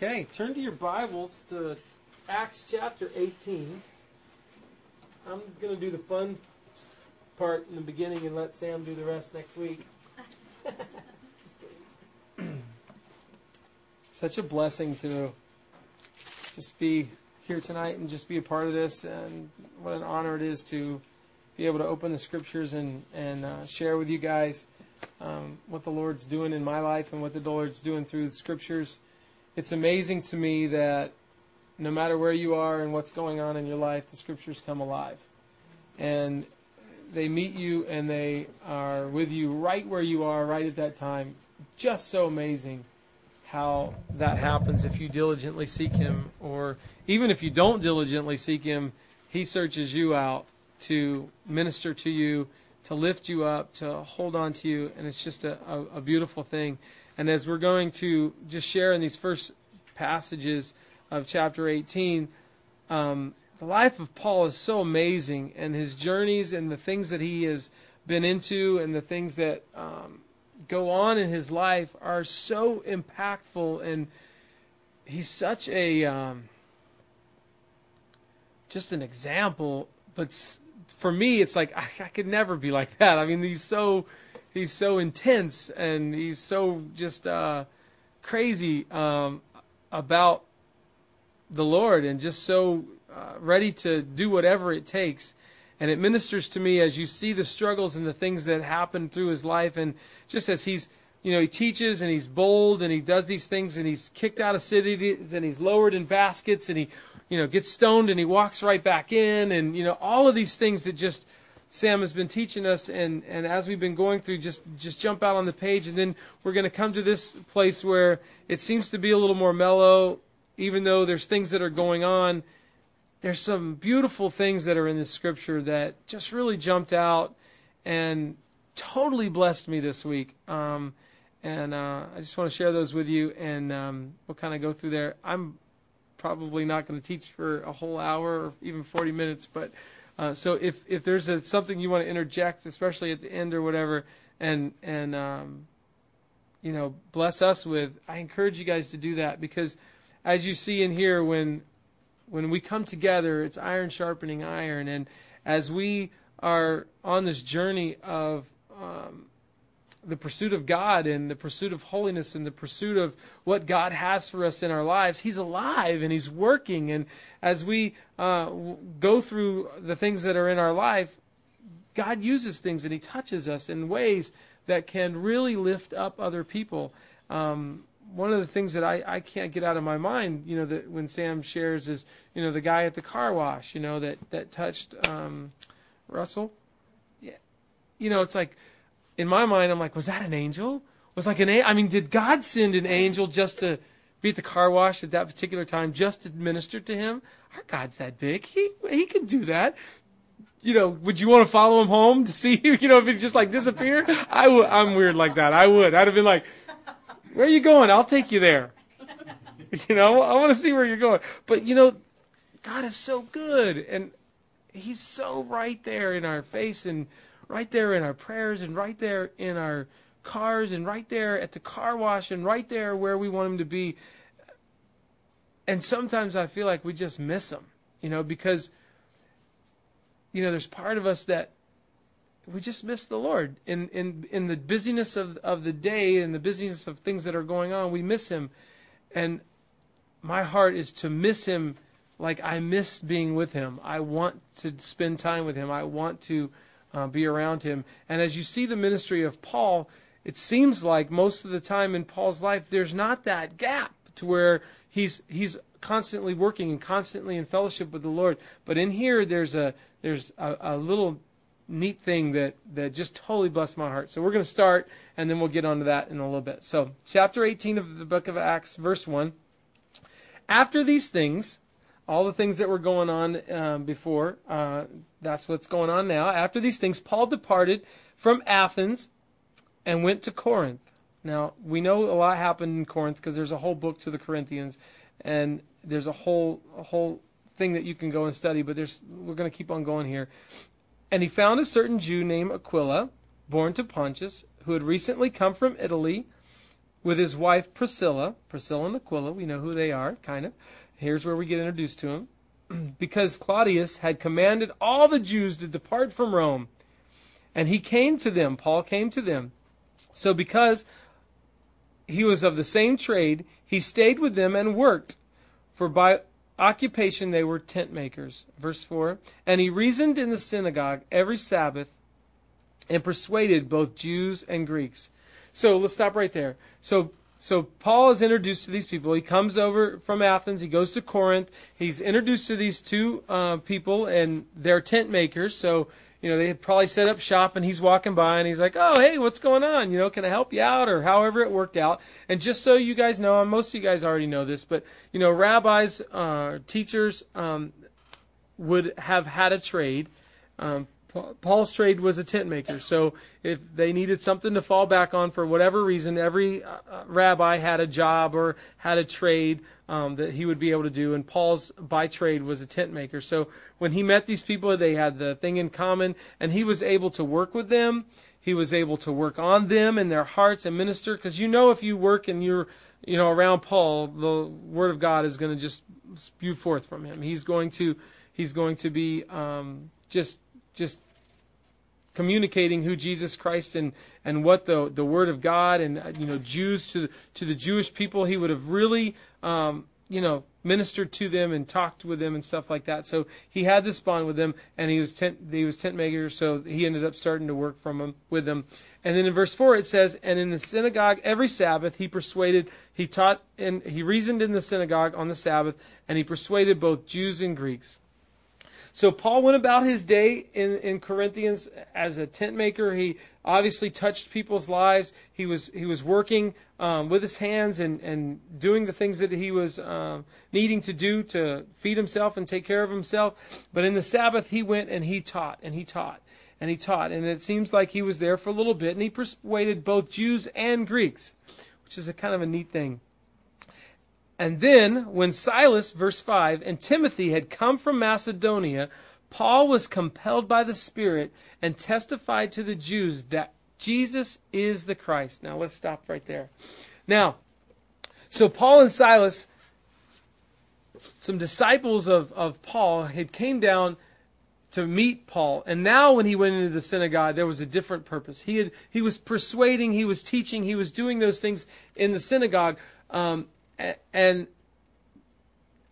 Okay, turn to your Bibles to Acts chapter 18. I'm going to do the fun part in the beginning and let Sam do the rest next week. Such a blessing to just be here tonight and just be a part of this, and what an honor it is to be able to open the scriptures and, and uh, share with you guys um, what the Lord's doing in my life and what the Lord's doing through the scriptures it's amazing to me that no matter where you are and what's going on in your life, the scriptures come alive. And they meet you and they are with you right where you are, right at that time. Just so amazing how that happens if you diligently seek Him, or even if you don't diligently seek Him, He searches you out to minister to you, to lift you up, to hold on to you, and it's just a, a, a beautiful thing. And as we're going to just share in these first passages of chapter 18, um, the life of Paul is so amazing, and his journeys and the things that he has been into and the things that um, go on in his life are so impactful. And he's such a um, just an example. But for me, it's like I, I could never be like that. I mean, he's so he's so intense and he's so just uh, crazy um, about the Lord and just so uh, ready to do whatever it takes. And it ministers to me as you see the struggles and the things that happen through his life, and just as he's you know, he teaches and he's bold and he does these things and he's kicked out of cities and he's lowered in baskets and he, you know, gets stoned and he walks right back in and, you know, all of these things that just Sam has been teaching us, and, and as we've been going through, just, just jump out on the page, and then we're going to come to this place where it seems to be a little more mellow, even though there's things that are going on. There's some beautiful things that are in this scripture that just really jumped out and totally blessed me this week. Um, and uh, I just want to share those with you, and um, we'll kind of go through there. I'm probably not going to teach for a whole hour or even 40 minutes, but uh, so if if there's a, something you want to interject, especially at the end or whatever, and and um, you know bless us with, I encourage you guys to do that because as you see in here, when when we come together, it's iron sharpening iron, and as we are on this journey of um, the pursuit of God and the pursuit of holiness and the pursuit of what God has for us in our lives, He's alive and He's working. And as we uh, go through the things that are in our life, God uses things and He touches us in ways that can really lift up other people. Um, one of the things that I, I can't get out of my mind, you know, that when Sam shares is, you know, the guy at the car wash, you know, that that touched um, Russell. Yeah, you know, it's like in my mind, I'm like, was that an angel? Was like an, I mean, did God send an angel just to be at the car wash at that particular time, just to minister to him? Our God's that big. He he can do that. You know, would you want to follow him home to see, you know, if he just like disappeared? I'm weird like that. I would. I'd have been like, where are you going? I'll take you there. You know, I want to see where you're going. But you know, God is so good, and He's so right there in our face, and right there in our prayers and right there in our cars and right there at the car wash and right there where we want him to be. And sometimes I feel like we just miss him, you know, because, you know, there's part of us that we just miss the Lord. In, in, in the busyness of, of the day and the busyness of things that are going on, we miss him. And my heart is to miss him like I miss being with him. I want to spend time with him. I want to uh, be around him. And as you see the ministry of Paul, it seems like most of the time in Paul's life, there's not that gap to where he's he's constantly working and constantly in fellowship with the Lord. But in here, there's a there's a, a little neat thing that that just totally blessed my heart. So we're going to start, and then we'll get onto that in a little bit. So chapter 18 of the book of Acts, verse one. After these things, all the things that were going on um, before, uh, that's what's going on now. After these things, Paul departed from Athens and went to Corinth. Now, we know a lot happened in Corinth because there's a whole book to the Corinthians, and there's a whole, a whole thing that you can go and study, but there's, we're going to keep on going here. And he found a certain Jew named Aquila, born to Pontius, who had recently come from Italy with his wife Priscilla, Priscilla and Aquila, we know who they are, kind of. Here's where we get introduced to him. because Claudius had commanded all the Jews to depart from Rome. And he came to them, Paul came to them. So because he was of the same trade, he stayed with them and worked. For by occupation they were tent makers. Verse 4 And he reasoned in the synagogue every Sabbath and persuaded both Jews and Greeks. So let's stop right there. So so Paul is introduced to these people. He comes over from Athens. He goes to Corinth. He's introduced to these two uh, people, and they're tent makers. So you know they had probably set up shop, and he's walking by, and he's like, "Oh, hey, what's going on? You know, can I help you out?" Or however it worked out. And just so you guys know, most of you guys already know this, but you know, rabbis, uh, teachers um, would have had a trade. Um, Paul's trade was a tent maker. So if they needed something to fall back on for whatever reason, every uh, uh, rabbi had a job or had a trade um, that he would be able to do. And Paul's by trade was a tent maker. So when he met these people, they had the thing in common, and he was able to work with them. He was able to work on them and their hearts and minister. Because you know, if you work and you're you know around Paul, the word of God is going to just spew forth from him. He's going to he's going to be um, just just communicating who Jesus Christ and, and what the, the Word of God and you know Jews to to the Jewish people he would have really um, you know ministered to them and talked with them and stuff like that. So he had this bond with them, and he was tent he was tent maker. So he ended up starting to work from them with them. And then in verse four it says, and in the synagogue every Sabbath he persuaded, he taught and he reasoned in the synagogue on the Sabbath, and he persuaded both Jews and Greeks. So Paul went about his day in, in Corinthians as a tent maker. He obviously touched people's lives. He was he was working um, with his hands and, and doing the things that he was um, needing to do to feed himself and take care of himself. But in the Sabbath, he went and he taught and he taught and he taught. And it seems like he was there for a little bit and he persuaded both Jews and Greeks, which is a kind of a neat thing. And then, when Silas, verse 5, and Timothy had come from Macedonia, Paul was compelled by the Spirit and testified to the Jews that Jesus is the Christ. Now, let's stop right there. Now, so Paul and Silas, some disciples of, of Paul, had came down to meet Paul. And now when he went into the synagogue, there was a different purpose. He had he was persuading, he was teaching, he was doing those things in the synagogue. Um, and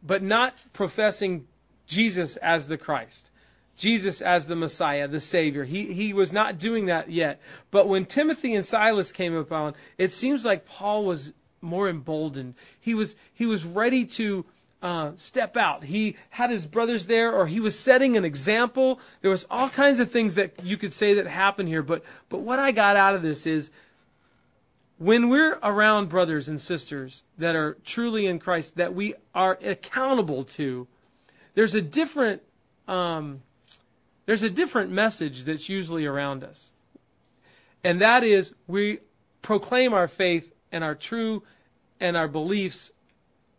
but not professing Jesus as the Christ. Jesus as the Messiah, the Savior. He, he was not doing that yet. But when Timothy and Silas came upon, it seems like Paul was more emboldened. He was, he was ready to uh, step out. He had his brothers there, or he was setting an example. There was all kinds of things that you could say that happened here. But, but what I got out of this is when we're around brothers and sisters that are truly in Christ, that we are accountable to, there's a different um, there's a different message that's usually around us, and that is we proclaim our faith and our true and our beliefs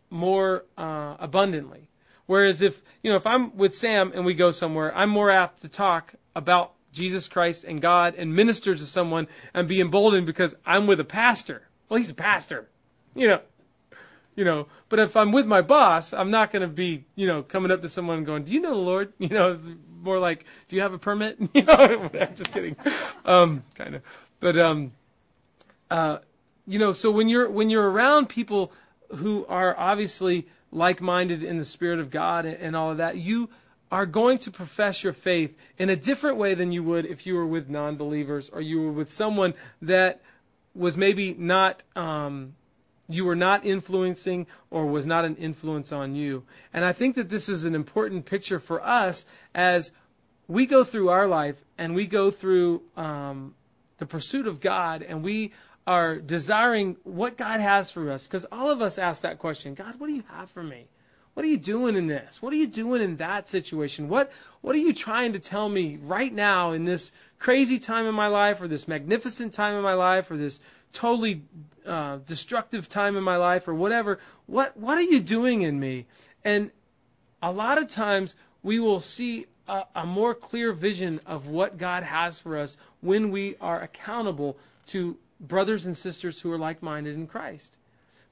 more uh, abundantly. Whereas if you know if I'm with Sam and we go somewhere, I'm more apt to talk about Jesus Christ and God and minister to someone and be emboldened because I'm with a pastor. Well, he's a pastor, you know, you know. But if I'm with my boss, I'm not going to be, you know, coming up to someone going, "Do you know the Lord?" You know, it's more like, "Do you have a permit?" You know, I'm just kidding, um, kind of. But um, uh, you know, so when you're when you're around people who are obviously like-minded in the spirit of God and, and all of that, you are going to profess your faith in a different way than you would if you were with non believers or you were with someone that was maybe not, um, you were not influencing or was not an influence on you. And I think that this is an important picture for us as we go through our life and we go through um, the pursuit of God and we are desiring what God has for us. Because all of us ask that question God, what do you have for me? What are you doing in this? What are you doing in that situation? What what are you trying to tell me right now in this crazy time in my life or this magnificent time in my life or this totally uh, destructive time in my life or whatever? What what are you doing in me? And a lot of times we will see a, a more clear vision of what God has for us when we are accountable to brothers and sisters who are like minded in Christ.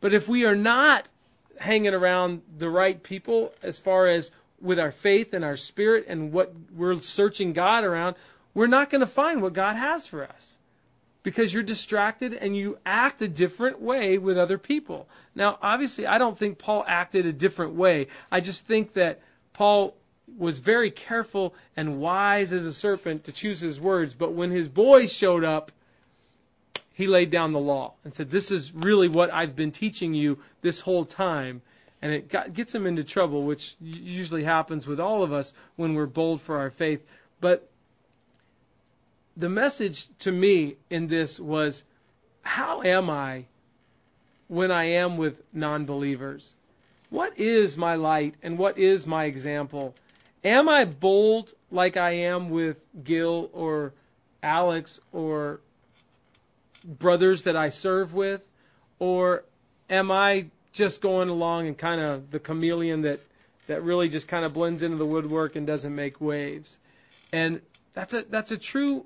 But if we are not hanging around the right people as far as with our faith and our spirit and what we're searching God around, we're not going to find what God has for us because you're distracted and you act a different way with other people. Now, obviously, I don't think Paul acted a different way. I just think that Paul was very careful and wise as a serpent to choose his words. But when his boys showed up, he laid down the law and said, This is really what I've been teaching you this whole time. And it got, gets him into trouble, which usually happens with all of us when we're bold for our faith. But the message to me in this was how am I when I am with non believers? What is my light and what is my example? Am I bold like I am with Gil or Alex or brothers that I serve with? Or am I just going along and kind of the chameleon that, that really just kind of blends into the woodwork and doesn't make waves? And that's a, that's a true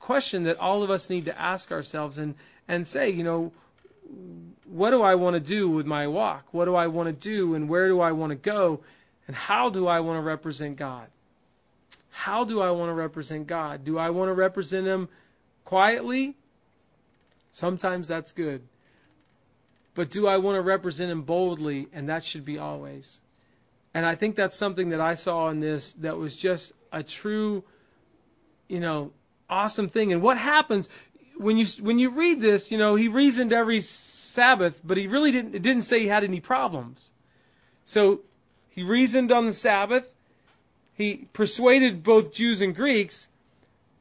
question that all of us need to ask ourselves and, and say, you know, what do I want to do with my walk? What do I want to do and where do I want to go? And how do I want to represent God? How do I want to represent God? Do I want to represent Him quietly? Sometimes that's good. But do I want to represent Him boldly? And that should be always. And I think that's something that I saw in this that was just a true, you know, awesome thing. And what happens when you when you read this, you know, he reasoned every Sabbath, but he really didn't it didn't say he had any problems. So he reasoned on the Sabbath. He persuaded both Jews and Greeks,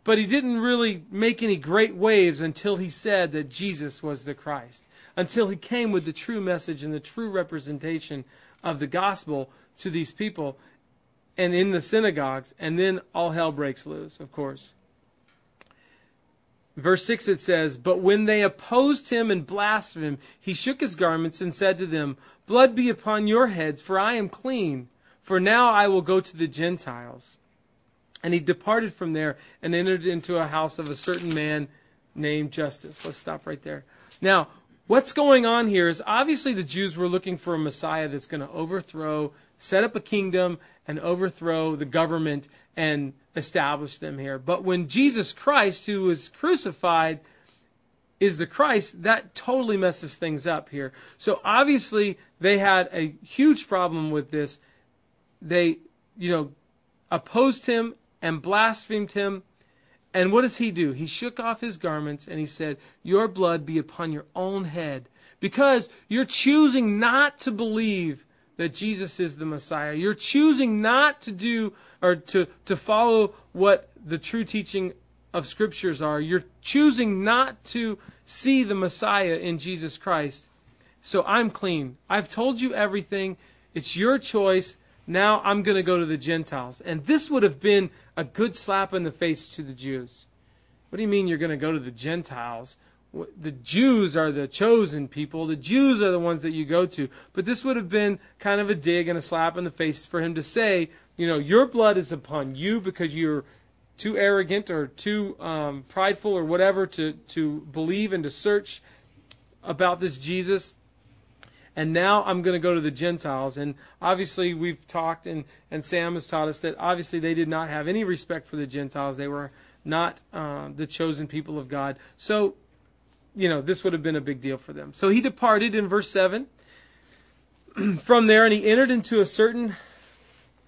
but he didn't really make any great waves until he said that Jesus was the Christ, until he came with the true message and the true representation of the gospel to these people and in the synagogues, and then all hell breaks loose, of course. Verse 6 it says, But when they opposed him and blasphemed him, he shook his garments and said to them, Blood be upon your heads, for I am clean. For now I will go to the Gentiles. And he departed from there and entered into a house of a certain man named Justus. Let's stop right there. Now, what's going on here is obviously the Jews were looking for a Messiah that's going to overthrow, set up a kingdom, and overthrow the government and establish them here. But when Jesus Christ, who was crucified, is the Christ, that totally messes things up here. So obviously they had a huge problem with this. They, you know, opposed him and blasphemed him. And what does he do? He shook off his garments and he said, Your blood be upon your own head. Because you're choosing not to believe that Jesus is the Messiah. You're choosing not to do or to, to follow what the true teaching of scriptures are. You're choosing not to see the Messiah in Jesus Christ. So I'm clean. I've told you everything. It's your choice. Now I'm going to go to the Gentiles. And this would have been a good slap in the face to the Jews. What do you mean you're going to go to the Gentiles? The Jews are the chosen people. The Jews are the ones that you go to. But this would have been kind of a dig and a slap in the face for him to say, you know, your blood is upon you because you're too arrogant or too um, prideful or whatever to, to believe and to search about this Jesus. And now I'm going to go to the Gentiles. And obviously, we've talked, and, and Sam has taught us that obviously they did not have any respect for the Gentiles. They were not uh, the chosen people of God. So, you know, this would have been a big deal for them. So he departed in verse 7 from there, and he entered into a certain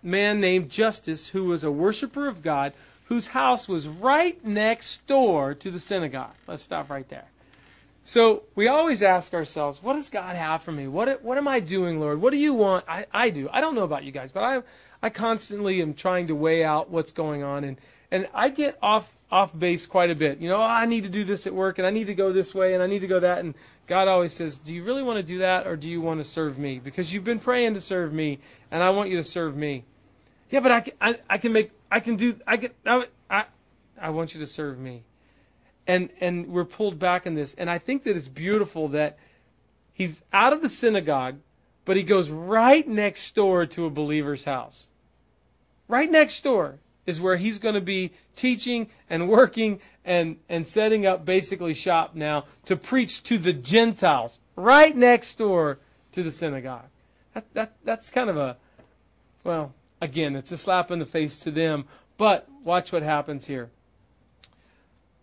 man named Justus, who was a worshiper of God, whose house was right next door to the synagogue. Let's stop right there. So we always ask ourselves, what does God have for me? What, what am I doing, Lord? What do you want? I, I do. I don't know about you guys, but I, I constantly am trying to weigh out what's going on. And, and I get off, off base quite a bit. You know, oh, I need to do this at work and I need to go this way and I need to go that. And God always says, do you really want to do that or do you want to serve me? Because you've been praying to serve me and I want you to serve me. Yeah, but I can, I, I can make, I can do, I can, I, I, I want you to serve me. And, and we're pulled back in this. And I think that it's beautiful that he's out of the synagogue, but he goes right next door to a believer's house. Right next door. is where he's going to be teaching and working and, and setting up basically shop now to preach to the Gentiles right next door to the synagogue. That, that, that's kind of a, well, again, it's a slap in the face to them, but watch what happens here.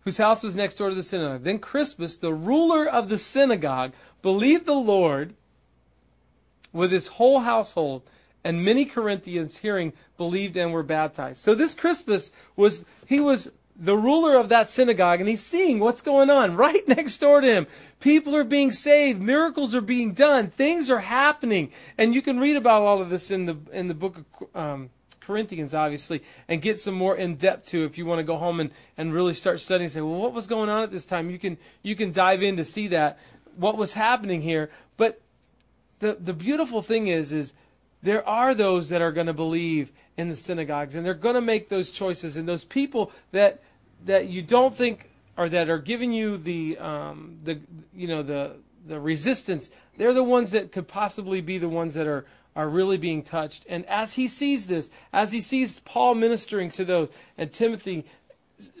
Whose house was next door to the synagogue. Then Crispus, the ruler of the synagogue, believed the Lord with his whole household, and many Corinthians hearing believed and were baptized. So this Crispus was he was the ruler of that synagogue and he's seeing what's going on right next door to him. People are being saved, miracles are being done, things are happening. And you can read about all of this in the in the book of um, Corinthians, obviously, and get some more in depth to if you want to go home and, and really start studying say, well, what was going on at this time? You can you can dive in to see that, what was happening here. But the the beautiful thing is is there are those that are going to believe in the synagogues and they're going to make those choices and those people that that you don't think or that are giving you the um, the you know the the resistance they're the ones that could possibly be the ones that are are really being touched. And as he sees this as he sees Paul ministering to those and Timothy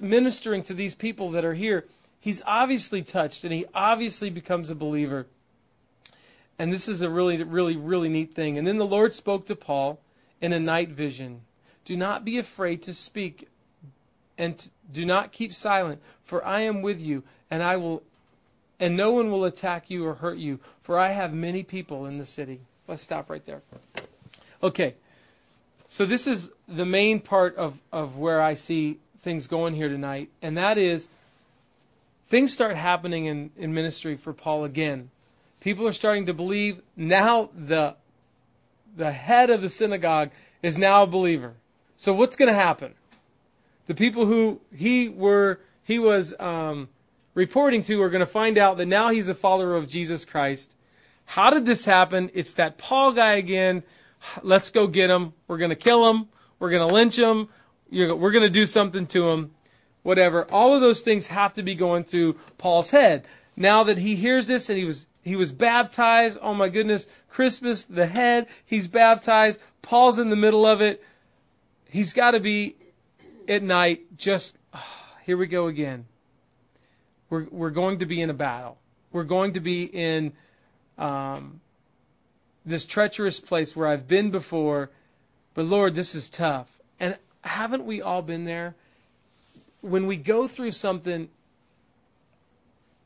ministering to these people that are here he's obviously touched and he obviously becomes a believer. And this is a really really really neat thing. And then the Lord spoke to Paul in a night vision. Do not be afraid to speak and do not keep silent, for I am with you, and I will and no one will attack you or hurt you, for I have many people in the city. Let's stop right there. Okay. So this is the main part of, of where I see things going here tonight, and that is things start happening in, in ministry for Paul again. People are starting to believe. Now the the head of the synagogue is now a believer. So what's going to happen? the people who he were he was um, reporting to are going to find out that now he's a follower of Jesus Christ. How did this happen? It's that Paul guy again. Let's go get him. We're going to kill him. We're going to lynch him. We're going to do something to him. Whatever. All of those things have to be going through Paul's head. Now that he hears this and he was he was baptized. Oh my goodness. Crispus, the head, he's baptized. Paul's in the middle of it. He's got to be at night, just oh, here we go again. We're we're going to be in a battle. We're going to be in um, this treacherous place where I've been before, but Lord, this is tough. And haven't we all been there? When we go through something,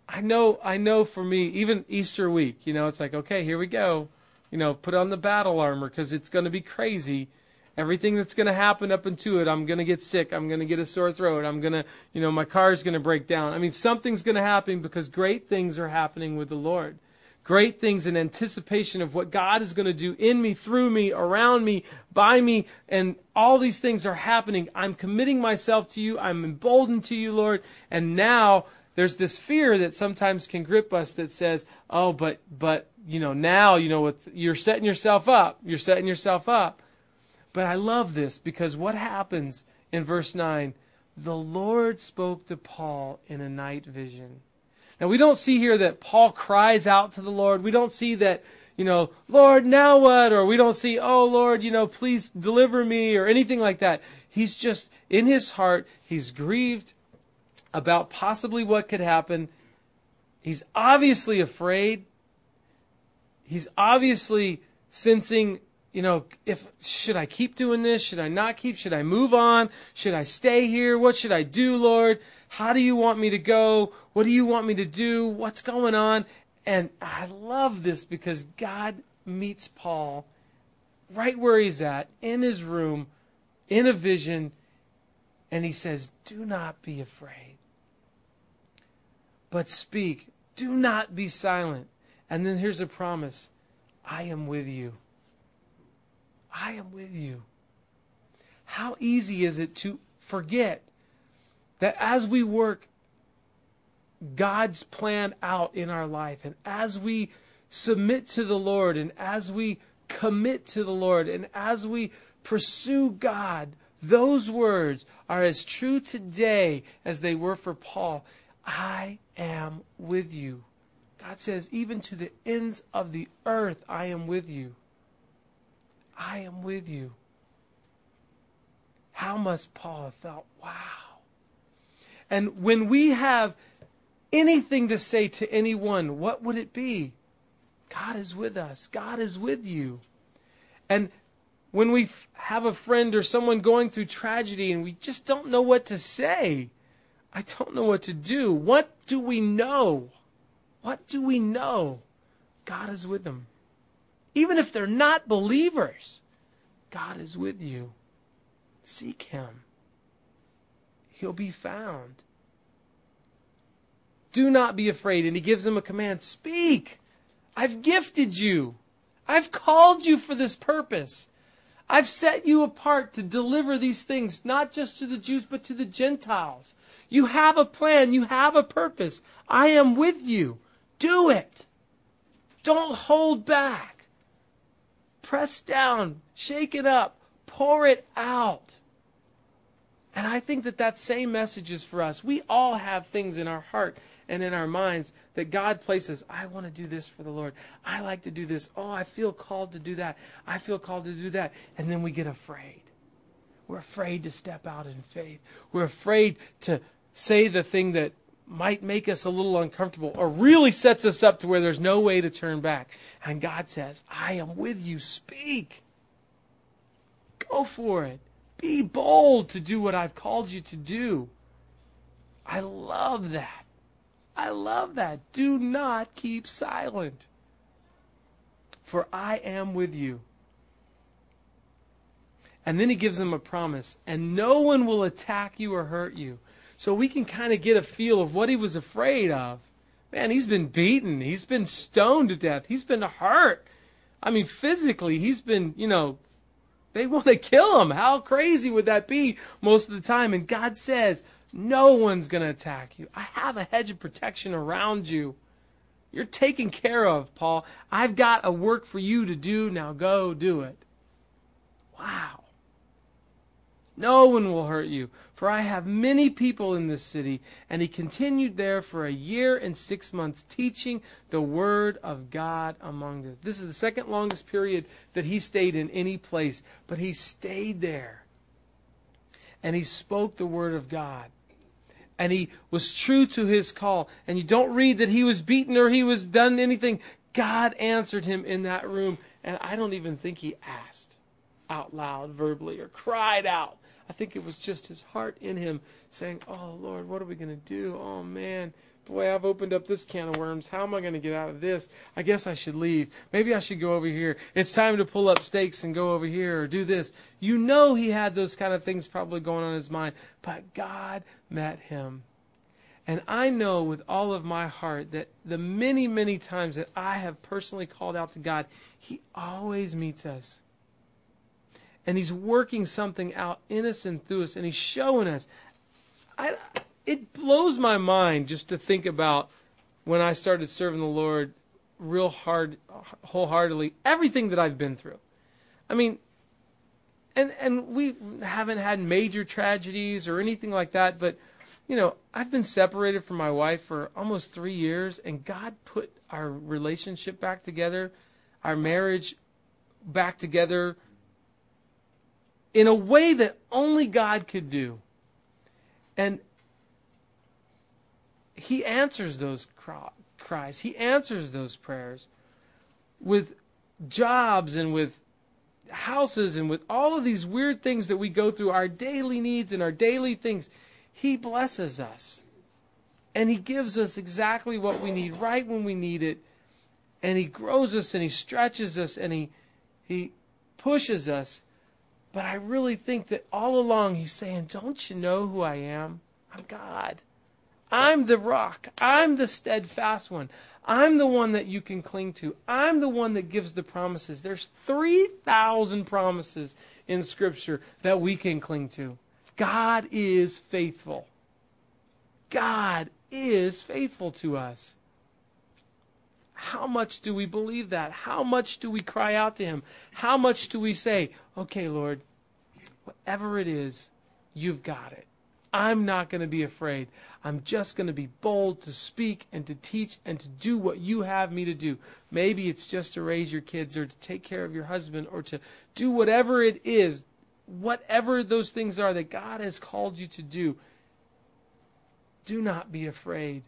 I know, I know for me, even Easter week, you know, it's like, okay, here we go. You know, put on the battle armor because it's going to be crazy everything that's going to happen up into it i'm going to get sick i'm going to get a sore throat i'm going to you know my car's going to break down i mean something's going to happen because great things are happening with the lord great things in anticipation of what god is going to do in me through me around me by me and all these things are happening. I'm committing myself to you. I'm emboldened to you lord. And now there's this fear that sometimes can grip us that says oh but but you know now you know what you're setting yourself up. You're setting yourself up. But I love this because what happens in verse 9? The Lord spoke to Paul in a night vision. Now, we don't see here that Paul cries out to the Lord. We don't see that, you know, Lord, now what? Or we don't see, oh, Lord, you know, please deliver me or anything like that. He's just, in his heart, he's grieved about possibly what could happen. He's obviously afraid. He's obviously sensing you know, if should I keep doing this? Should I not keep? Should I move on? Should I stay here? What should I do, Lord? How do you want me to go? What do you want me to do? What's going on? And I love this because God meets Paul right where he's at in his room in a vision and he says, "Do not be afraid, but speak. Do not be silent." And then here's a promise. I am with you. I am with you. How easy is it to forget that as we work God's plan out in our life and as we submit to the Lord and as we commit to the Lord and as we pursue God, those words are as true today as they were for Paul. I am with you. God says, even to the ends of the earth, I am with you. I am with you. how must Paul have felt? Wow. And when we have anything to say to anyone, what would it be? God is with us. God is with you. And when we have a friend or someone going through tragedy and we just don't know what to say, I don't know what to do. What do we know? What do we know? God is with them. Even if they're not believers, God is with you. Seek Him, He'll be found. Do not be afraid. And He gives them a command speak. I've gifted you, I've called you for this purpose. I've set you apart to deliver these things, not just to the Jews, but to the Gentiles. You have a plan. You have a purpose. I am with you. Do it. Don't hold back. Press down, shake it up, pour it out. And I think that that same message is for us. We all have things in our heart and in our minds that God places. I want to do this for the Lord. I like to do this. Oh, I feel called to do that. I feel called to do that. And then we get afraid. We're afraid to step out in faith. We're afraid to say the thing that might make us a little uncomfortable or really sets us up to where there's no way to turn back. And God says, I am with you. Speak. Go for it. Be bold to do what I've called you to do. I love that. I love that. Do not keep silent. For I am with you. And then he gives them a promise, and no one will attack you or hurt you. So we can kind of get a feel of what he was afraid of. Man, he's been beaten. He's been stoned to death. He's been hurt. I mean, physically, he's been, you know, they want to kill him. How crazy would that be most of the time? And God says, no one's going to attack you. I have a hedge of protection around you. You're taken care of, Paul. I've got a work for you to do. Now go do it. Wow. No one will hurt you, for I have many people in this city. And he continued there for a year and six months, teaching the word of God among them. This is the second longest period that he stayed in any place, but he stayed there. And he spoke the word of God. And he was true to his call. And you don't read that he was beaten or he was done anything. God answered him in that room. And I don't even think he asked out loud verbally or cried out I think it was just his heart in him saying, Oh, Lord, what are we going to do? Oh, man. Boy, I've opened up this can of worms. How am I going to get out of this? I guess I should leave. Maybe I should go over here. It's time to pull up stakes and go over here or do this. You know he had those kind of things probably going on in his mind, but God met him. And I know with all of my heart that the many, many times that I have personally called out to God, He always meets us and he's working something out in us and through us, and he's showing us. I, it blows my mind just to think about when I started serving the Lord real hard, wholeheartedly, everything that I've been through. I mean, and and we haven't had major tragedies or anything like that, but you know, I've been separated from my wife for almost three years, and God put our relationship back together, our marriage back together in a way that only God could do. And He answers those cries, He answers those prayers with jobs and with houses and with all of these weird things that we go through, our daily needs and our daily things. He blesses us. And He gives us exactly what we need right when we need it. And He grows us and He stretches us and He, he pushes us but I really think that all along he's saying, Don't you know who I am? I'm God. I'm the rock. I'm the steadfast one. I'm the one that you can cling to. I'm the one that gives the promises. There's 3,000 promises in Scripture that we can cling to. God is faithful. God is faithful to us. How much do we believe that? How much do we cry out to Him? How much do we say, okay, Lord, whatever it is, you've got it. I'm not going to be afraid. I'm just going to be bold to speak and to teach and to do what you have me to do. Maybe it's just to raise your kids or to take care of your husband or to do whatever it is. whatever those things are that God has called you to do, do not be afraid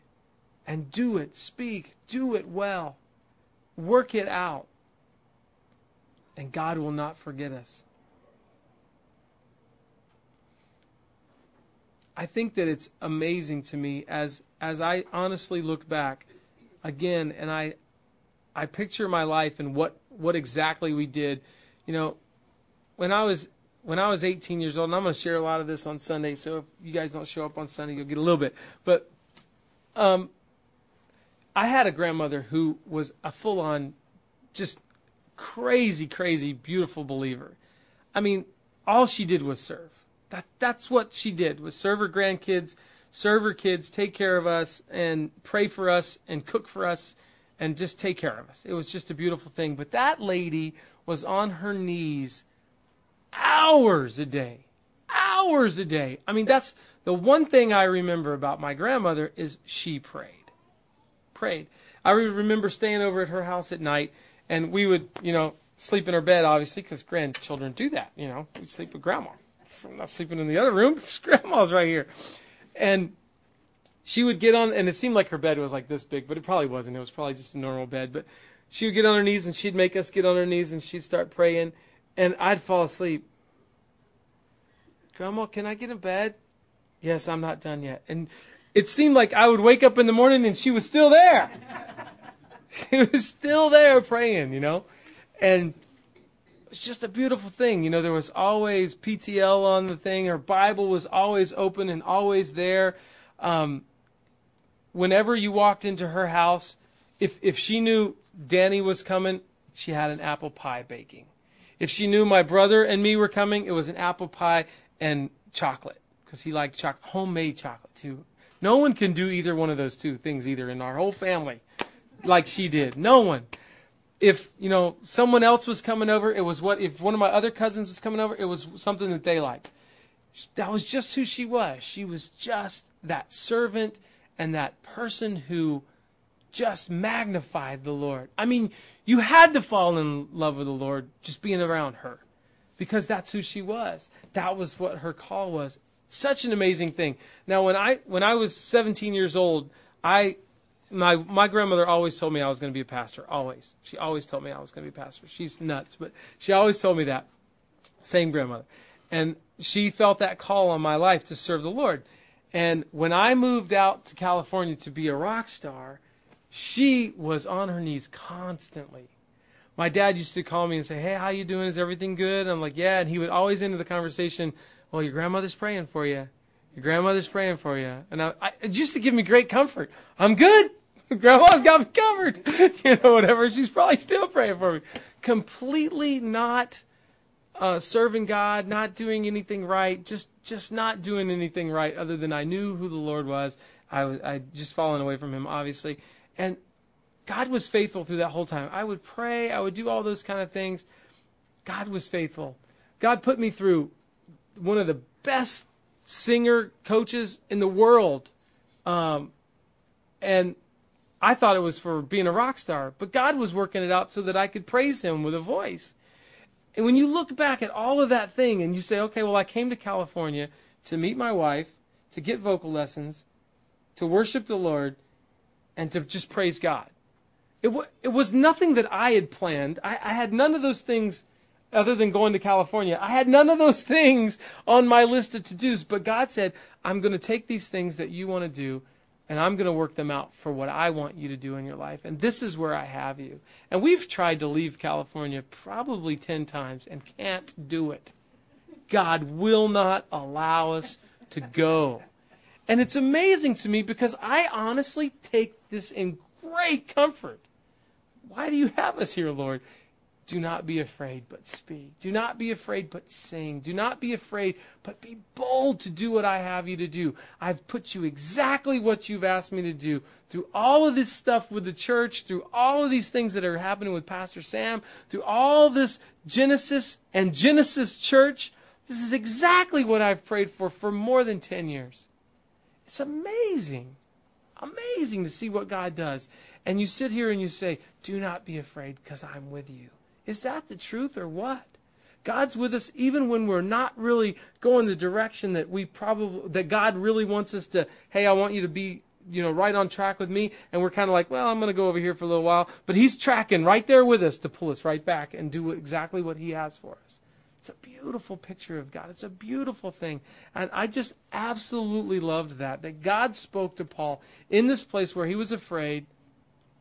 and do it. Speak, do it well, work it out, and God will not forget us. I think that it's amazing to me as as I honestly look back again and I I picture my life and what what exactly we did. You know, when I was when I was 18 years old, and I'm going to share a lot of this on Sunday, so if you guys don't show up on Sunday, you'll get a little bit. But um, I had a grandmother who was a full on, just crazy, crazy, beautiful believer. I mean, all she did was serve. That that's what she did was serve her grandkids, serve her kids, take care of us, and pray for us, and cook for us, and just take care of us. It was just a beautiful thing. But that lady was on her knees hours a day, hours a day. I mean, that's the one thing I remember about my grandmother is she prayed, prayed. I remember staying over at her house at night, and we would, you know, sleep in her bed, obviously, because grandchildren do that. You know, we sleep with grandma. I'm not sleeping in the other room. Grandma's right here. And she would get on, and it seemed like her bed was like this big, but it probably wasn't. It was probably just a normal bed. But she would get on her knees, and she'd make us get on her knees, and she'd start praying, and I'd fall asleep. Grandma, can I get in bed? Yes, I'm not done yet. And it seemed like I would wake up in the morning, and she was still there. she was still there praying, you know, and it's just a beautiful thing. You know, there was always PTL on the thing. Her Bible was always open and always there. Um, whenever you walked into her house, if if she knew Danny was coming, she had an apple pie baking. If she knew my brother and me were coming, it was an apple pie and chocolate because he liked chocolate, homemade chocolate too. No one can do either one of those two things either in our whole family like she did. No one if you know someone else was coming over, it was what if one of my other cousins was coming over, it was something that they liked. That was just who she was. She was just that servant and that person who just magnified the Lord. I mean, you had to fall in love with the Lord just being around her because that's who she was. That was what her call was. Such an amazing thing. Now, when I when I was 17 years old, I my my grandmother always told me I was going to be a pastor. Always, she always told me I was going to be a pastor. She's nuts, but she always told me that. Same grandmother, and she felt that call on my life to serve the Lord. And when I moved out to California to be a rock star, she was on her knees constantly. My dad used to call me and say, "Hey, how you doing? Is everything good?" I'm like, "Yeah," and he would always end the conversation, "Well, your grandmother's praying for you." Your grandmother's praying for you. And I, I, just to give me great comfort. I'm good. Grandma's got me covered. You know, whatever. She's probably still praying for me. Completely not uh, serving God, not doing anything right, just just not doing anything right other than I knew who the Lord was. I was I just fallen away from Him, obviously, and God was faithful through that whole time. I would pray, I would do all those kind of things. God was faithful. God put me through one of the best singer coaches in the world, um, and I thought it was for being a rock star, but God was working it out so that I could praise Him with a voice. And when you look back at all of that thing and you say, okay, well, I came to California to meet my wife, to get vocal lessons, to worship the Lord, and to just praise God. It, w- it was nothing that I had planned. I, I had none of those things other than going to California. I had none of those things on my list of to dos, but God said, I'm going to take these things that you want to do and I'm going to work them out for what I want you to do in your life. And this is where I have you. And we've tried to leave California probably 10 times and can't do it. God will not allow us to go. And it's amazing to me because I honestly take this in great comfort. Why do you have us here, Lord? Do not be afraid, but speak. Do not be afraid, but sing. Do not be afraid, but be bold to do what I have you to do. I've put you exactly what you've asked me to do. Through all of this stuff with the church, through all of these things that are happening with Pastor Sam, through all this Genesis and Genesis Church, this is exactly what I've prayed for for more than 10 years. It's amazing. Amazing to see what God does. And you sit here and you say, Do not be afraid because I'm with you. Is that the truth or what? God's with us even when we're not really going the direction that we probably that God really wants us to. Hey, I want you to be, you know, right on track with me, and we're kind of like, well, I'm going to go over here for a little while, but He's tracking right there with us to pull us right back and do exactly what He has for us. It's a beautiful picture of God. It's a beautiful thing. And I just absolutely loved that. That God spoke to Paul in this place where he was afraid,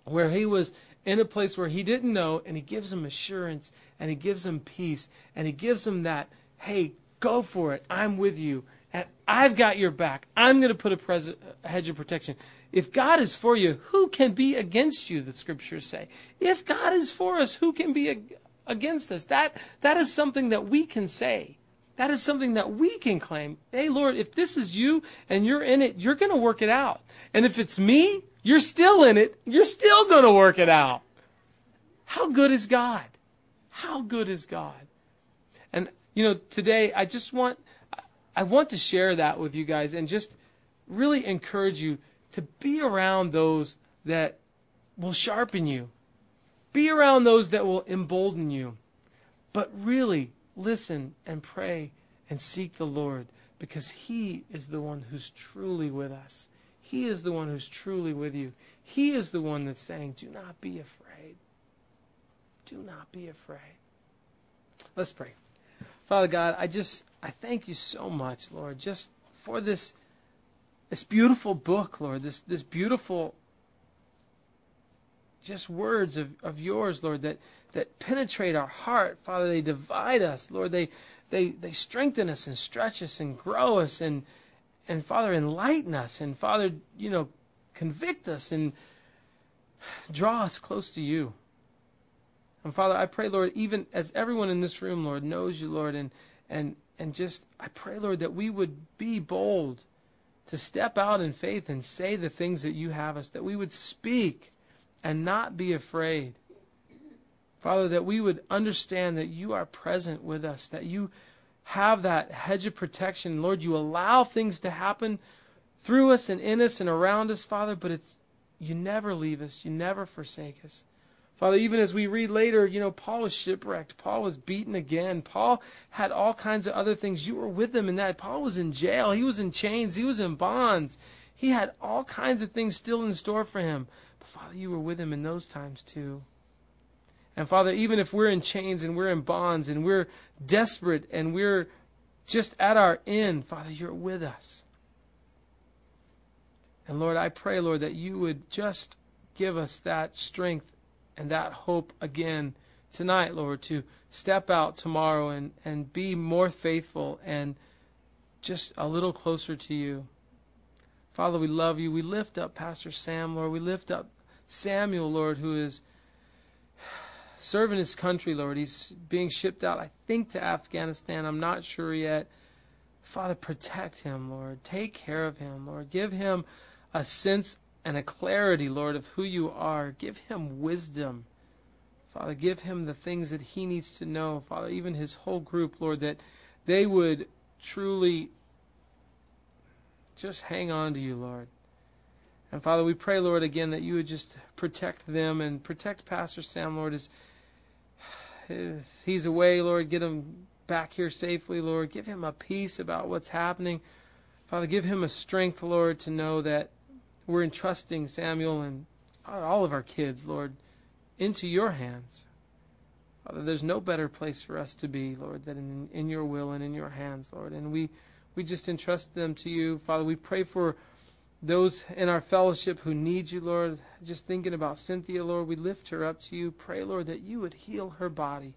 where he was in a place where he didn't know, and he gives him assurance, and he gives him peace, and he gives him that, hey, go for it. I'm with you. And I've got your back. I'm going to put a, pres- a hedge of protection. If God is for you, who can be against you, the scriptures say? If God is for us, who can be against us. That, that is something that we can say. That is something that we can claim. Hey, Lord, if this is you and you're in it, you're going to work it out. And if it's me, you're still in it. You're still going to work it out. How good is God? How good is God? And, you know, today I just want, I want to share that with you guys and just really encourage you to be around those that will sharpen you, be around those that will embolden you. But really, listen and pray and seek the Lord because He is the one who's truly with us. He is the one who's truly with you. He is the one that's saying, Do not be afraid. Do not be afraid. Let's pray. Father God, I just I thank you so much, Lord, just for this this beautiful book, Lord, this this beautiful just words of, of yours, Lord, that, that penetrate our heart. Father, they divide us. Lord, they, they, they strengthen us and stretch us and grow us and, and Father, enlighten us. And Father, you know, convict us and draw us close to you. And Father, I pray, Lord, even as everyone in this room, Lord, knows you, Lord, and, and, and just, I pray, Lord, that we would be bold to step out in faith and say the things that you have us, that we would speak and not be afraid. Father, that we would understand that you are present with us, that you have that hedge of protection. Lord, you allow things to happen through us and in us and around us, Father, but it's you never leave us, you never forsake us. Father, even as we read later, you know, Paul was shipwrecked. Paul was beaten again. Paul had all kinds of other things. You were with him in that. Paul was in jail. He was in chains. He was in bonds. He had all kinds of things still in store for him. But Father, you were with him in those times too. And Father, even if we're in chains and we're in bonds and we're desperate and we're just at our end, Father, you're with us. And Lord, I pray, Lord, that you would just give us that strength and that hope again tonight, Lord, to step out tomorrow and, and be more faithful and just a little closer to you. Father, we love you. We lift up Pastor Sam, Lord. We lift up Samuel, Lord, who is serving his country, Lord. He's being shipped out, I think, to Afghanistan. I'm not sure yet. Father, protect him, Lord. Take care of him, Lord. Give him a sense and a clarity, Lord, of who you are. Give him wisdom. Father, give him the things that he needs to know. Father, even his whole group, Lord, that they would truly just hang on to you, Lord. And Father, we pray, Lord, again that you would just protect them and protect Pastor Sam, Lord, as he's away, Lord. Get him back here safely, Lord. Give him a peace about what's happening. Father, give him a strength, Lord, to know that we're entrusting Samuel and all of our kids, Lord, into your hands. Father, there's no better place for us to be, Lord, than in, in your will and in your hands, Lord. And we we just entrust them to you. Father, we pray for those in our fellowship who need you, Lord. Just thinking about Cynthia, Lord, we lift her up to you. Pray, Lord, that you would heal her body.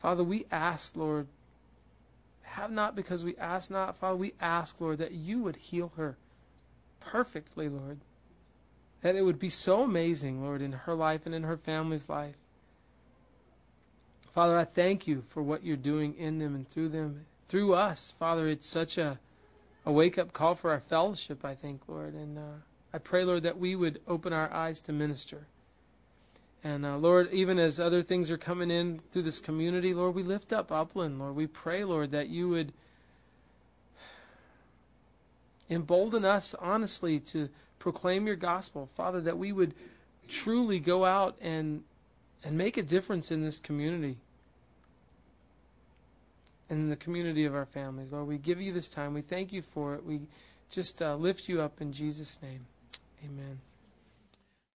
Father, we ask, Lord, have not because we ask not. Father, we ask, Lord, that you would heal her perfectly, Lord. That it would be so amazing, Lord, in her life and in her family's life. Father, I thank you for what you're doing in them and through them through us. Father, it's such a, a wake up call for our fellowship, I think, Lord. And uh, I pray, Lord, that we would open our eyes to minister. And uh, Lord, even as other things are coming in through this community, Lord, we lift up Upland. Lord, we pray, Lord, that you would embolden us honestly to proclaim your gospel. Father, that we would truly go out and and make a difference in this community. And the community of our families. Lord, we give you this time. We thank you for it. We just uh, lift you up in Jesus' name. Amen.